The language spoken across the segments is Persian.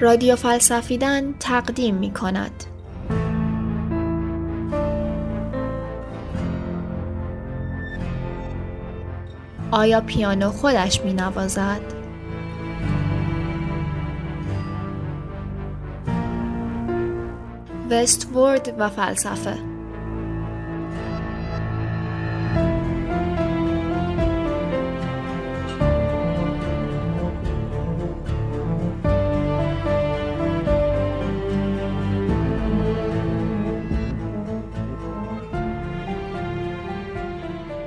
رادیو فلسفیدن تقدیم می کند. آیا پیانو خودش می نوازد؟ وستورد و فلسفه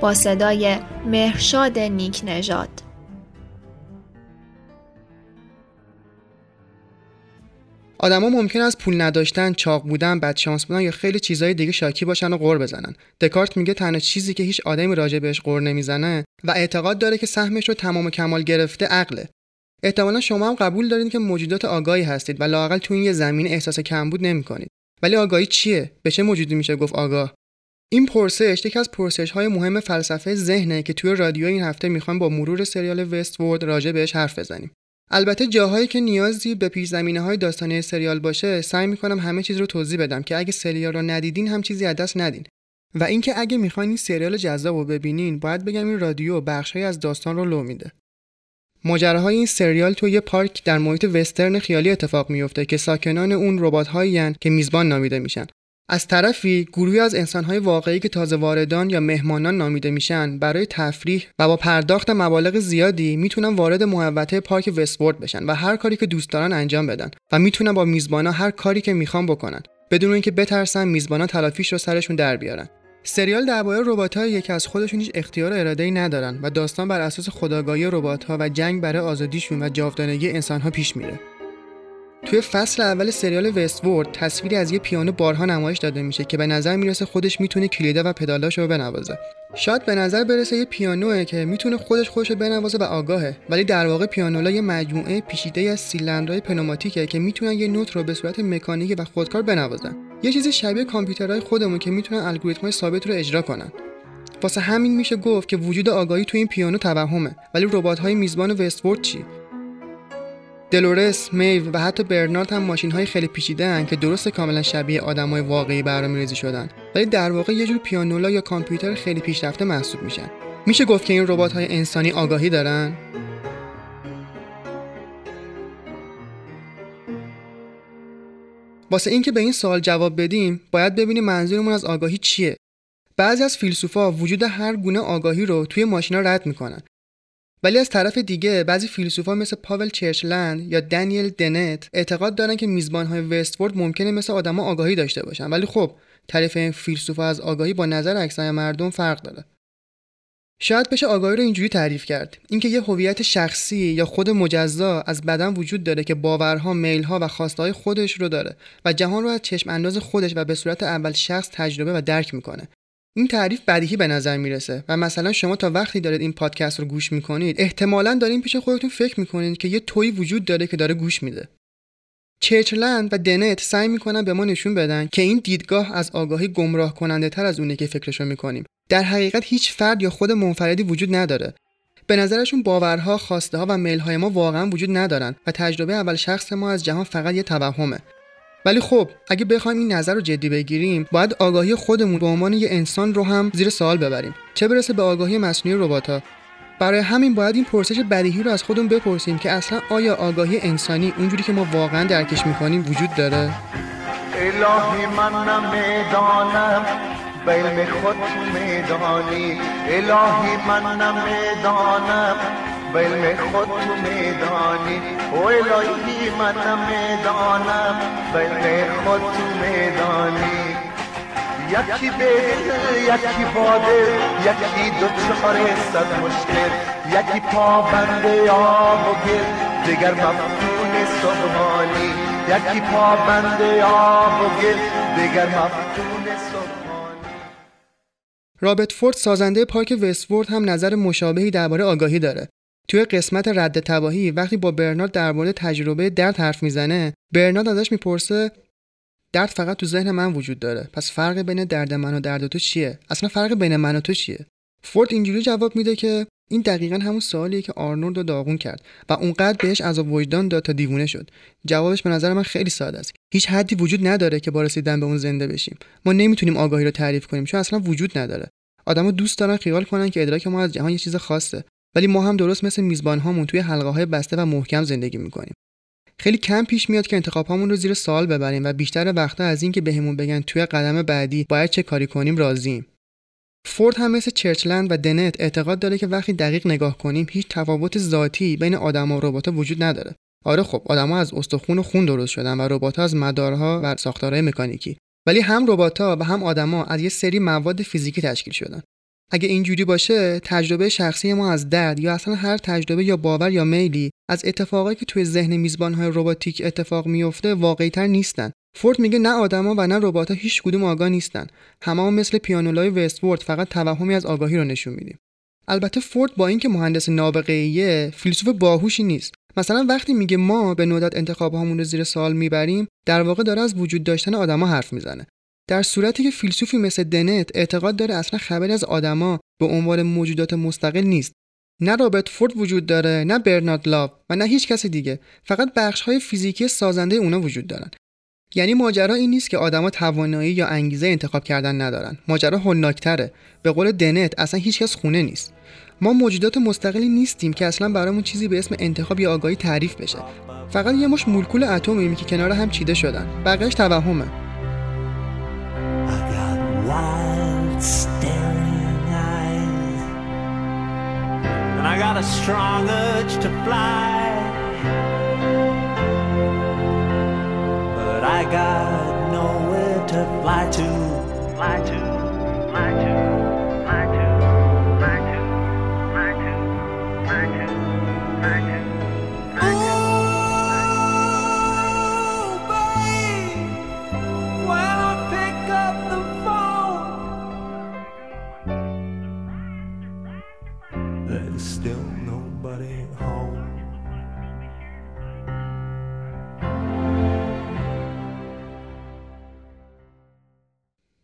با صدای مهرشاد نیک نژاد آدما ممکن است پول نداشتن، چاق بودن، بدشانس بودن یا خیلی چیزهای دیگه شاکی باشن و غور بزنن. دکارت میگه تنها چیزی که هیچ آدمی راجع بهش غور نمی‌زنه و اعتقاد داره که سهمش رو تمام کمال گرفته عقله. احتمالا شما هم قبول دارید که موجودات آگاهی هستید و لاقل تو این یه زمین احساس کمبود نمی‌کنید. ولی آگاهی چیه؟ به چه موجودی میشه گفت آگاه؟ این پرسش یکی از پرسش های مهم فلسفه ذهنه که توی رادیو این هفته می‌خوایم با مرور سریال وست وورد راجع بهش حرف بزنیم. البته جاهایی که نیازی به پیش زمینه های داستانی سریال باشه سعی می‌کنم همه چیز رو توضیح بدم که اگه سریال رو ندیدین هم چیزی از دست ندین. و اینکه اگه می‌خواین این سریال جذاب رو ببینین باید بگم این رادیو بخشهایی از داستان رو لو میده. ماجراهای این سریال توی یه پارک در محیط وسترن خیالی اتفاق میفته که ساکنان اون ربات که میزبان نامیده میشن. از طرفی گروهی از انسانهای واقعی که تازه واردان یا مهمانان نامیده میشن برای تفریح و با پرداخت مبالغ زیادی می‌تونن وارد محوطه پارک وستورد بشن و هر کاری که دوست دارن انجام بدن و می‌تونن با میزبانا هر کاری که می‌خوان بکنن. بدون اینکه بترسن میزبانا تلافیش رو سرشون در بیارن. سریال درباره ربات‌هایی که از خودشون هیچ اختیار اراده‌ای ندارن و داستان بر اساس خداگاهی ربات‌ها و جنگ برای آزادیشون و جاودانگی انسان‌ها پیش میره. توی فصل اول سریال وستورد تصویری از یه پیانو بارها نمایش داده میشه که به نظر می‌رسه خودش می‌تونه کلیدا و پدالاش رو بنوازه. شاید به نظر برسه یه پیانوه که می‌تونه خودش خودش بنوازه و آگاهه. ولی در واقع پیانولا یه مجموعه پیچیده از سیلندرهای پنوماتیکه که می‌تونن یه نوت رو به صورت مکانیکی و خودکار بنوازن. یه چیزی شبیه کامپیوترهای خودمون که می‌تونن الگوریتم‌های ثابت رو اجرا کنن. واسه همین میشه گفت که وجود آگاهی تو این پیانو توهمه. ولی ربات‌های میزبان وستورد چی؟ دلورس، میو و حتی برنارد هم ماشین های خیلی پیچیده هن که درست کاملا شبیه های واقعی برنامه ریزی شدن. ولی در واقع یه جور پیانولا یا کامپیوتر خیلی پیشرفته محسوب میشن. میشه گفت که این ربات های انسانی آگاهی دارن؟ واسه اینکه به این سوال جواب بدیم باید ببینیم منظورمون از آگاهی چیه. بعضی از فیلسوفا وجود هر گونه آگاهی رو توی ماشینا رد می‌کنن. ولی از طرف دیگه بعضی فیلسوفا مثل پاول چرچلند یا دنیل دنت اعتقاد دارن که میزبانهای وستفورد ممکنه مثل آدما آگاهی داشته باشن. ولی خب تعریف این فیلسوفا از آگاهی با نظر اکثر مردم فرق داره. شاید بشه آگاهی رو اینجوری تعریف کرد. اینکه یه هویت شخصی یا خود مجزا از بدن وجود داره که باورها، میلها و خواستهای خودش رو داره و جهان رو از چشم انداز خودش و به صورت اول شخص تجربه و درک می‌کنه. این تعریف بدیهی به نظر می‌رسه و مثلا شما تا وقتی دارید این پادکست رو گوش می‌کنید احتمالا دارین پیش خودتون فکر می‌کنید که یه توی وجود داره که داره گوش میده. چرچلند و دنت سعی می‌کنن به ما نشون بدن که این دیدگاه از آگاهی گمراه کننده تر از اونه که فکرشو می‌کنیم. در حقیقت هیچ فرد یا خود منفردی وجود نداره. به نظرشون باورها، خواسته ها و میل های ما واقعا وجود ندارن و تجربه اول شخص ما از جهان فقط یه توهمه. ولی خب اگه بخوایم این نظر رو جدی بگیریم باید آگاهی خودمون به عنوان یه انسان رو هم زیر سوال ببریم. چه برسه به آگاهی مصنوعی ربات‌ها؟ برای همین باید این پرسش بدیهی رو از خودمون بپرسیم که اصلا آیا آگاهی انسانی اونجوری که ما واقعا درکش می‌کنیم وجود داره؟ الهی من نمی‌دانم به خود میدانی. الهی من نمی‌دانم به علم خود تو میدانی او الهی من نمی‌دانم به علم خود تو میدانی یکی به یکی باده یکی دو چهار صد مشکل یکی پا بنده آب و گل دیگر مفتون صبحانی یکی پا بنده آب و گل دیگر مفتون صبحانی رابرت فورد سازنده پارک وستورد هم نظر مشابهی درباره آگاهی داره. توی قسمت رد تباهی وقتی با برنارد در مورد تجربه درد حرف می‌زنه برنارد ازش می‌پرسه درد فقط تو ذهن من وجود داره. پس فرق بین درد من و درد تو چیه؟ اصلا فرق بین من و تو چیه؟ فورد اینجوری جواب میده که این دقیقا همون سوالیه که آرنولد رو داغون کرد و اونقدر بهش از وجدان داد تا دیوونه شد. جوابش به نظر من خیلی ساده است. هیچ حدی وجود نداره که با رسیدن به اون زنده بشیم. ما نمی‌تونیم آگاهی رو تعریف کنیم چون اصلا وجود نداره. آدما دوست دارن خیال کنن که ادراک ما از جهان یه چیز خاصه. ولی ما هم درست مثل میزبان هامون توی حلقه های بسته و محکم زندگی می‌کنیم. خیلی کم پیش میاد که انتخاب هامون رو زیر سوال ببریم و بیشتر وقتا از اینکه بهمون بگن توی قدم بعدی باید چه کاری کنیم راضیم. فورد هم مثل چرچلند و دنت اعتقاد داره که وقتی دقیق نگاه کنیم هیچ تفاوت ذاتی بین آدم و ربات وجود نداره. آره خب آدما از استخون و خون درست شدن و ربات از مدارها و ساختارهای مکانیکی. ولی هم ربات‌ها و هم آدما از یه سری مواد فیزیکی تشکیل شدن. اگه اینجوری باشه تجربه شخصی ما از درد یا اصلا هر تجربه یا باور یا میلی از اتفاقایی که توی ذهن میزبانهای رباتیک اتفاق میفته واقعیتر نیستن. فورد میگه نه آدما و نه ربات‌ها هیچ کدوم آگاه نیستن. همه هم مثل پیانولای وستورد فقط توهمی از آگاهی رو نشون میدیم. البته فورد با اینکه مهندس نابغه‌ایه فیلسوف باهوشی نیست. مثلا وقتی میگه ما به ندرت انتخاب رو زیر سوال می‌بریم در واقع داره از وجود داشتن آدما حرف می‌زنه. در صورتی که فیلسوفی مثل دنت اعتقاد داره اصلا خبری از آدما به عنوان موجودات مستقل نیست. نه رابرت فورد وجود داره نه برنارد لاو و نه هیچ کس دیگه. فقط بخش های فیزیکی سازنده اونا وجود دارن. یعنی ماجرا این نیست که آدما توانایی یا انگیزه انتخاب کردن ندارن. ماجرا هولناکتره. به قول دنت اصلا هیچکس خونه نیست. ما موجودات مستقلی نیستیم که اصلا برامون چیزی به اسم انتخاب یا آگاهی تعریف بشه. فقط یه مش مولکول اتمیم که کنار هم چیده شدن. بقیهش توهمه. a strong urge to fly. But I got nowhere to fly to. Fly to. Still nobody home.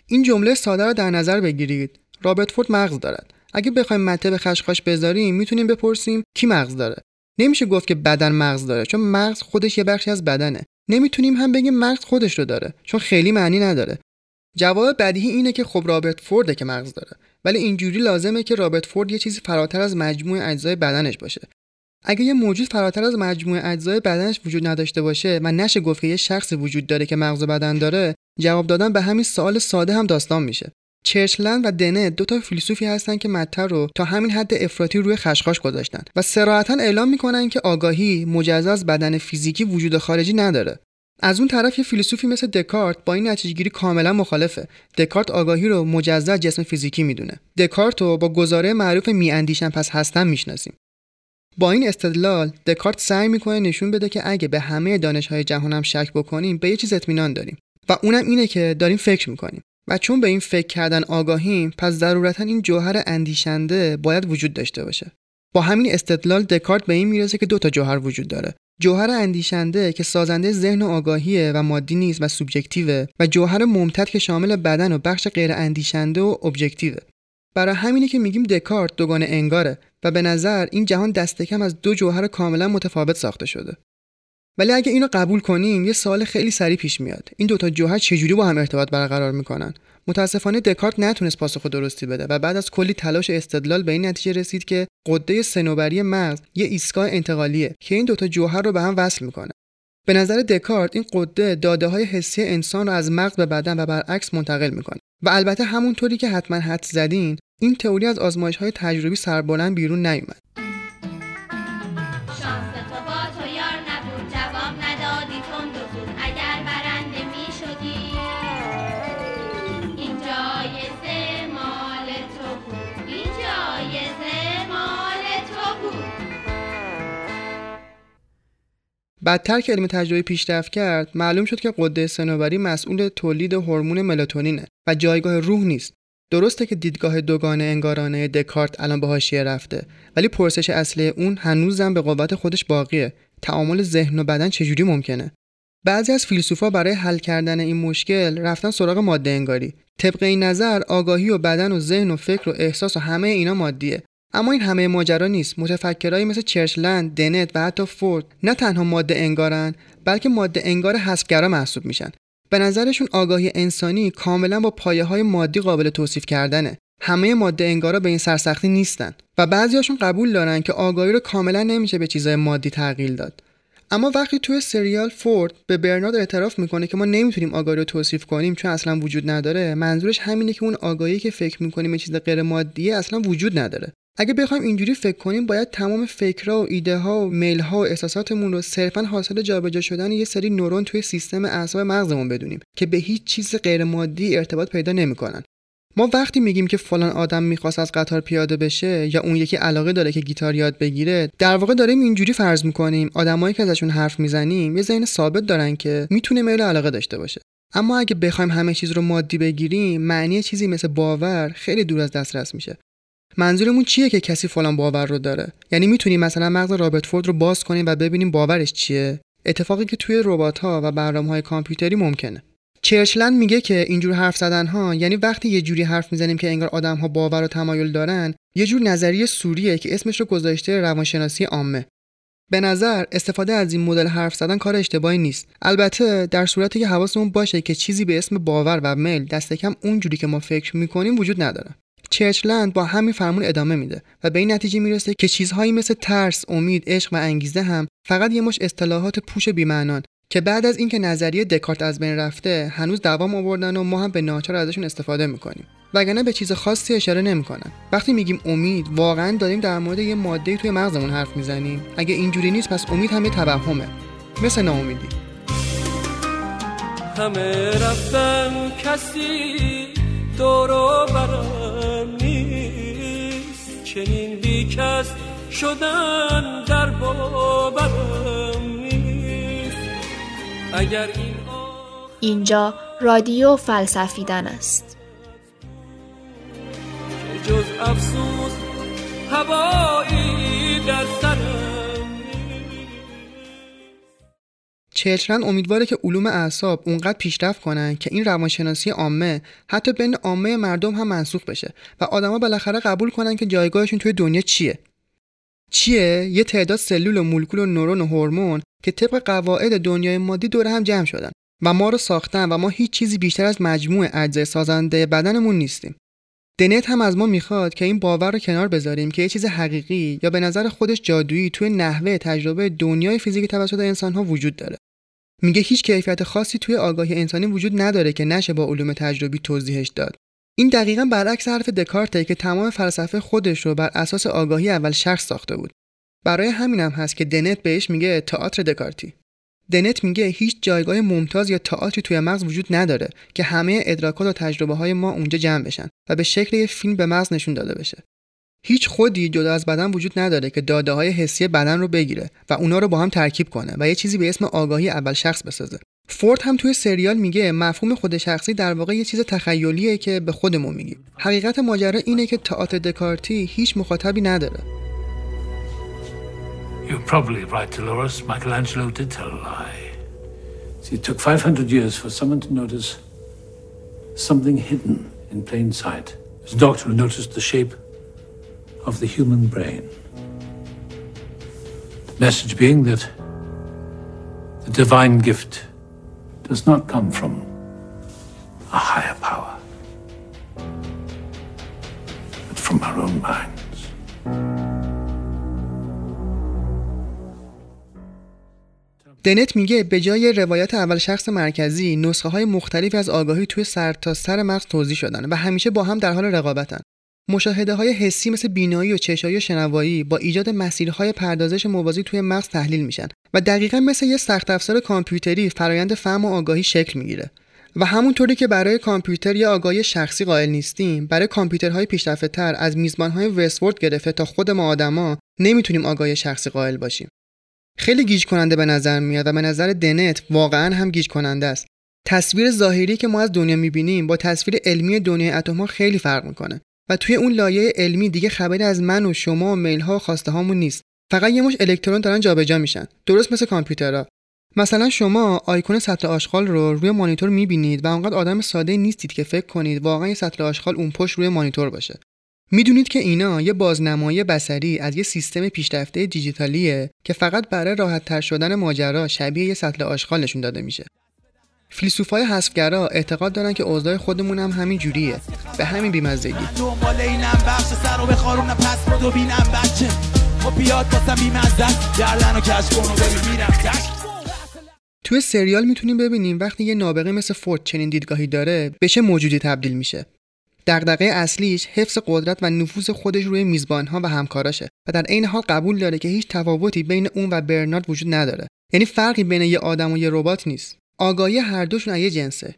این جمله ساده را در نظر بگیرید. رابرت فورد مغز دارد. اگه بخوایم مته به خشخاش بذاریم می‌تونیم بپرسیم کی مغز داره. نمیشه گفت که بدن مغز داره چون مغز خودش یه بخشی از بدنه. نمی‌تونیم هم بگیم مغز خودش رو داره چون خیلی معنی نداره. جواب بدیهی اینه که خب رابرت فورده که مغز داره. ولی اینجوری لازمه که رابرت فورد یه چیزی فراتر از مجموع اجزای بدنش باشه. اگه یه موجود فراتر از مجموعه اجزای بدنش وجود نداشته باشه و نشه گفت که یه شخص وجود داره که مغز و بدن داره جواب دادن به همین سوال ساده هم داستان میشه. چرچلند و دنه دو تا فیلسوفی هستن که متر رو تا همین حد افراطی روی خشخاش گذاشتن و سراحتا اعلام می‌کنن که آگاهی مجزا از بدن فیزیکی وجود خارجی نداره. از اون طرف یه فیلسوفی مثل دکارت با این نتیجهگیری کاملا مخالفه. دکارت آگاهی رو مجزا جسم فیزیکی می‌دونه. دکارت رو با گزاره معروف میاندیشن پس هستن می‌شناسیم. با این استدلال دکارت سعی می‌کنه نشون بده که اگه به همه دانشهای جهان هم شک بکنیم به یه چیز اطمینان داریم. و اونم اینه که داریم فکر می‌کنیم. و چون به این فکر کردن آگاهیم پس ضرورتا این جوهر اندیشنده باید وجود داشته باشه. با همین استدلال دکارت به این می‌رسه که دو تا جوهر وجود داره. جوهر اندیشنده که سازنده ذهن و آگاهیه و مادی نیست و سوبژکتیوه و جوهر ممتد که شامل بدن و بخش غیر اندیشنده و ابجکتیوه. برای همینه که میگیم دکارت دوگانه انگاره و به نظر این جهان دست کم از دو جوهر کاملا متفاوت ساخته شده. ولی اگه اینو قبول کنیم یه سوال خیلی سریع پیش میاد. این دوتا جوهر چجوری با هم ارتباط برقرار می‌کنن؟ متاسفانه دکارت نتونست پاسخ درستی بده و بعد از کلی تلاش استدلال به این نتیجه رسید که قده سنوبری مغز یه ایستگاه انتقالیه که این دوتا جوهر رو به هم وصل می‌کنه. به نظر دکارت این قده داده های حسی انسان رو از مغز به بدن و برعکس منتقل می‌کنه. و البته همونطوری که حتما حد زدین این تئوری از آزمایش های تجربی سربلند بیرون نیومد. بدتر که علم تجربی پیشرفت کرد معلوم شد که قده سنوبری مسئول تولید هورمون ملاتونینه و جایگاه روح نیست. درسته که دیدگاه دوگانه انگارانه دکارت الان به حاشیه رفته ولی پرسش اصلی اون هنوزم به قوت خودش باقیه. تعامل ذهن و بدن چجوری ممکنه؟ بعضی از فیلسوفا برای حل کردن این مشکل رفتن سراغ ماده انگاری. طبق این نظر آگاهی و بدن و ذهن و فکر و احساس و همه اینا مادیه. اما این همه ماجرا نیست. متفکرایی مثل چرچلند دنت و حتی فورد نه تنها ماده انگارن بلکه ماده انگار حسبگرا محسوب میشن. به نظرشون آگاهی انسانی کاملا با پایه های مادی قابل توصیف کردنه. همه ماده انگارا به این سرسختی نیستن و بعضیاشون قبول دارن که آگاهی رو کاملا نمیشه به چیزای مادی تغییر داد. اما وقتی توی سریال فورد به برنارد اعتراف می‌کنه که ما نمی‌تونیم آگاهی رو توصیف کنیم چون اصلا وجود نداره منظورش همینه که اون آگاهی که فکر می‌کنیم چیز غیر مادیه اصلا وجود نداره. اگه بخوایم اینجوری فکر کنیم باید تمام فکرها و ایده ها و میل ها و احساساتمون رو صرفا حاصل جابجا شدن یه سری نورون توی سیستم اعصاب مغزمون بدونیم که به هیچ چیز غیر مادی ارتباط پیدا نمی‌کنن. ما وقتی میگیم که فلان آدم می‌خواست از قطار پیاده بشه یا اون یکی علاقه داره که گیتار یاد بگیره در واقع داریم اینجوری فرض می‌کنیم آدمایی که ازشون حرف می‌زنیم یه ذهن ثابت دارن که می‌تونه میل علاقه داشته باشه. اما اگه بخوایم همه چیز رو مادی بگیریم معنی چیزی مثل باور خیلی دور از دسترس میشه. منظورمون چیه که کسی فلان باور رو داره؟ یعنی می‌تونیم مثلا مغز رابرت فورد رو باز کنیم و ببینیم باورش چیه؟ اتفاقی که توی ربات ها و برنامه های کامپیوتری ممکنه. چرچلند میگه که اینجور حرف زدن ها یعنی وقتی یه جوری حرف می‌زنیم که انگار آدم ها باور و تمایل دارن یه جور نظریه سوریه که اسمش رو گذاشته روانشناسی عامه. به نظر استفاده از این مدل حرف زدن کار اشتباهی نیست. البته در صورتی که حواسمون باشه که چیزی به اسم باور و میل دست کم اونجوری که ما فکر می‌کنیم وجود نداره. چرچلند با همین فرمون ادامه میده و به این نتیجه می‌رسه که چیزهایی مثل ترس، امید، عشق و انگیزه هم فقط یه مش اصطلاحات پوش بیمعنان که بعد از اینکه نظریه دکارت از بین رفته هنوز دوام آوردن و ما هم به ناچار ازشون استفاده می‌کنیم. وگرنه به چیز خاصی اشاره نمی‌کنن. وقتی میگیم امید واقعا داریم در مورد یه ماده توی مغزمون حرف می‌زنیم. اگه اینجوری نیست پس امید هم یه توهمه. مثل ناامیدی. همه رفتن کسی دورو برم نیست. چنین بیکس شدن در باورم اگر این اینجا رادیو فلسفیدن است. جز افسوس هوایی در چلچرن امیدواره که علوم اعصاب اونقدر پیشرفت کنن که این روانشناسی عامه حتی بین عامه مردم هم منسوخ بشه و آدما بالاخره قبول کنن که جایگاهشون توی دنیا چیه چیه یه تعداد سلول و مولکول و نورون و هورمون که طبق قواعد دنیای مادی دور هم جمع شدن و ما رو ساختن و ما هیچ چیزی بیشتر از مجموع اجزای سازنده بدنمون نیستیم. دنت هم از ما می‌خواد که این باور رو کنار بذاریم که یه چیز حقیقی یا به نظر خودش جادویی توی نحوه تجربه دنیای فیزیکی توسط انسانها وجود داره. میگه هیچ کیفیت خاصی توی آگاهی انسانی وجود نداره که نشه با علوم تجربی توضیحش داد. این دقیقا برعکس حرف دکارته که تمام فلسفه خودش رو بر اساس آگاهی اول شخص ساخته بود. برای همینم هست که دنت بهش میگه تئاتر دکارتی دنت میگه هیچ جایگاه ممتاز یا تئاتری توی مغز وجود نداره که همه ادراکات و تجربه های ما اونجا جمع بشن و به شکل یه فیلم به مغز نشون داده بشه هیچ خودی جدا از بدن وجود نداره که داده های حسی بدن رو بگیره و اونا رو با هم ترکیب کنه و یه چیزی به اسم آگاهی اول شخص بسازه فورد هم توی سریال میگه مفهوم خود شخصی در واقع یه چیز تخیلیه که به خودمون میگیم حقیقت ماجرا اینه که تئاتر دکارتی هیچ مخاطبی نداره You're probably right, Dolores. Michelangelo did tell a it took 500 years for someone to notice something hidden in plain sight. A doctor noticed the shape of the human brain. The message being that the divine gift does not come from a higher power, but from our own minds. دنت میگه به جای روایت اول شخص مرکزی نسخه های مختلفی از آگاهی توی سرتاسر سر مغز توضیح شدن و همیشه با هم در حال رقابتن مشاهده های حسی مثل بینایی و چشایی و شنوایی با ایجاد مسیرهای پردازش موازی توی مغز تحلیل میشن و دقیقا مثل یه سخت افزار کامپیوتری فرایند فهم و آگاهی شکل می‌گیره. و همونطوری که برای کامپیوتر یا آگاهی شخصی قائل نیستیم برای کامپیوترهای پیشرفته تر از میزبانهای وستورد گرفته تا خود ما آدما نمی‌تونیم آگاهی شخصی قائل باشیم. خیلی گیج کننده به نظر میاد و به نظر دنت واقعا هم گیج کننده است. تصویر ظاهری که ما از دنیا می‌بینیم با تصویر علمی دنیای اتم ها خیلی فرق می‌کنه. و توی اون لایه علمی دیگه خبری از من و شما و میل ها و خواسته هامون نیست. فقط یه مش الکترون دارن جابجا میشن. درست مثل کامپیوترها. مثلا شما آیکون سطل آشغال رو روی مانیتور می‌بینید و اونقدر آدم ساده نیستید که فکر کنید واقعا یه سطل آشغال اون پشت روی مانیتور باشه. می‌دونید که اینا یه بازنمایی بسری از یه سیستم پیشرفته دیجیتالیه که فقط برای راحت تر شدن ماجرا شبیه یه سطل آشغال نشون داده میشه. فیلسوفای حذفگرا اعتقاد دارن که اوضاع خودمون هم همین جوریه. به همین بیمزگی. دنبال اینم بخش سر رو بخارونم پس بدو بینم بچه. خب بیاد واسم بیمزد. گردن و کش کن و ببین میرم. توی سریال می‌تونیم ببینیم وقتی یه نابغه مثل فورد چنین دیدگاهی داره به چه موجودی تبدیل میشه. دغدغه اصلیش حفظ قدرت و نفوذ خودش روی میزبانها و همکاراشه و در عین حال قبول داره که هیچ تفاوتی بین اون و برنارد وجود نداره. یعنی فرقی بین یه آدم و یه ربات نیست. آگاهی هر دوشون از یه جنسه.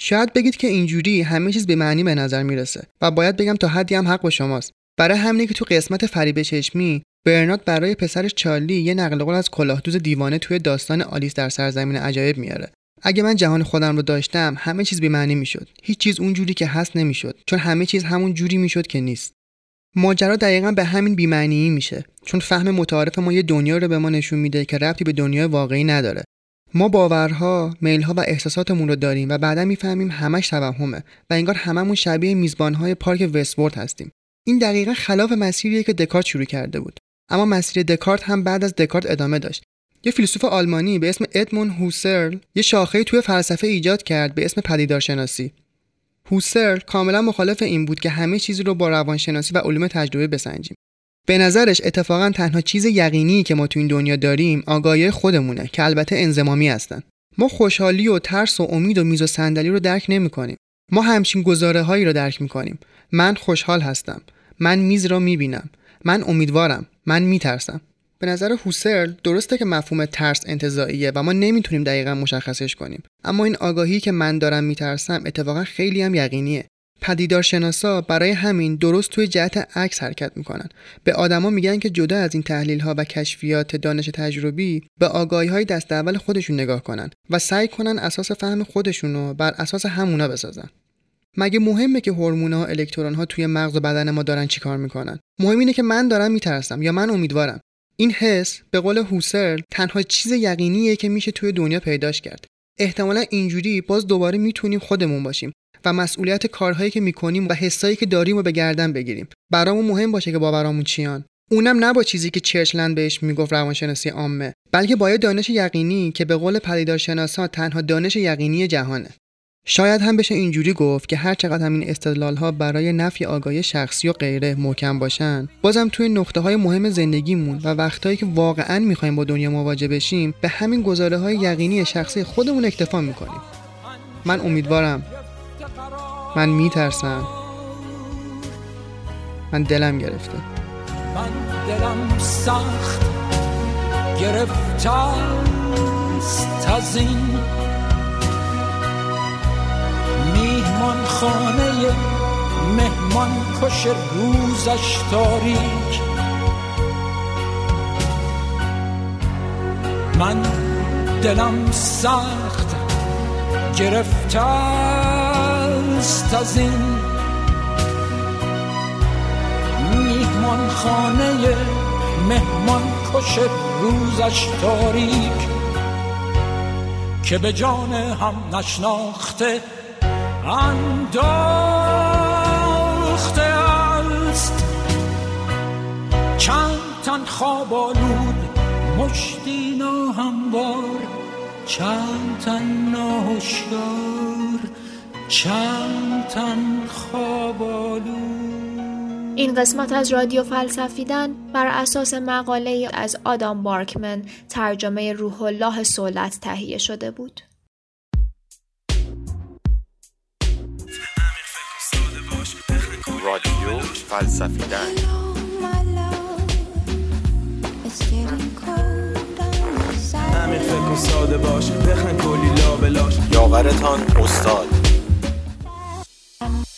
شاید بگید که اینجوری همه چیز به معنی به نظر می‌رسه و باید بگم تا حدی هم حق با شماست. برای همینه که تو قسمت فریب چشمی برنارد برای پسرش چارلی یه نقل قول از کلاهدوز دیوانه توی داستان آلیس در سرزمین عجایب میاره. اگه من جهان خودم رو داشتم همه چیز بی معنی می‌شد. هیچ چیز اونجوری که هست نمی‌شد چون همه چیز همون جوری می‌شد که نیست. ماجرا دقیقا به همین بیمعنی میشه چون فهم متعارف ما یه دنیا رو به ما نشون میده که ربطی به دنیای واقعی نداره. ما باورها، میلها و احساساتمون رو داریم و بعدا می‌فهمیم همش توهمه و انگار هممون شبیه میزبانهای پارک وستورد هستیم. این دقیقا خلاف مسیریه که دکارت شروع کرده بود. اما مسیر دکارت هم بعد از دکارت ادامه داشت. یه فیلسوف آلمانی به اسم ادمون هوسرل یه شاخه توی فلسفه ایجاد کرد به اسم پدیدارشناسی. هوسرل کاملا مخالف این بود که همه چیزی رو با روانشناسی و علوم تجربه بسنجیم. به نظرش اتفاقا تنها چیز یقینی که ما تو این دنیا داریم آگاهی خودمونه که البته انزمامی هستن. ما خوشحالی و ترس و امید و میز و صندلی رو درک نمی کنیم. ما همچین گزاره هایی رو درک می کنیم. من خوشحال هستم. من میز را می بینم. من امیدوارم. من می ترسم. به نظر هوسرل درسته که مفهوم ترس انتظاییه و ما نمی‌تونیم دقیقا مشخصش کنیم. اما این آگاهی که من دارم میترسم اتفاقا خیلی هم یقینیه. پدیدارشناسا برای همین درست توی جهت عکس حرکت می‌کنن. به آدما میگن که جدا از این تحلیل ها و کشفیات دانش تجربی به آگاهی های دست اول خودشون نگاه کنن و سعی کنن اساس فهم خودشون رو بر اساس همونا بسازن. مگه مهمه که هورمون ها الکترون ها توی مغز و بدن ما دارن چیکار می‌کنن؟ مهم اینه که من دارم میترسم یا من امیدوارم. این حس به قول هوسرل تنها چیز یقینیه که میشه توی دنیا پیداش کرد. احتمالا اینجوری باز دوباره می‌تونیم خودمون باشیم. و مسئولیت کارهایی که می‌کنیم و حسایی که داریم رو به گردن بگیریم. برامون مهم باشه که باورامون چیان. اونم نه با چیزی که چرچلند بهش می‌گفت روانشناسی عامه بلکه با دانش یقینی که به قول پدیدارشناسا تنها دانش یقینی جهانه. شاید هم بشه اینجوری گفت که هر چقدر همین استدلال ها برای نفی آگاهی شخصی و غیره محکم باشن بازم توی نقطه های مهم زندگیمون و وقتهایی که واقعا می‌خوایم با دنیا مواجه بشیم به همین گزاره های یقینی شخصی خودمون اکتفا می‌کنیم. من امیدوارم من میترسم. من دلم گرفته. من دلم سخت گرفته است از این میهمان خانه مهمان کش روزش تاریک. من دلم سخت گرفته است از این میهمان خانه مهمان کش روزش تاریک که به جان هم نشناخته انداخته است. چند تن خواب آلود مشتی هموار چند تن ناهشیار چند تن خواب این قسمت از رادیو فلسفیدن بر اساس مقاله از آدام بارکمن ترجمه روح الله سولت تهیه شده بود. رادیو فلسفیدن. همین فکر ساده باش بخن کلی لابلاش یاورتان استاد. come.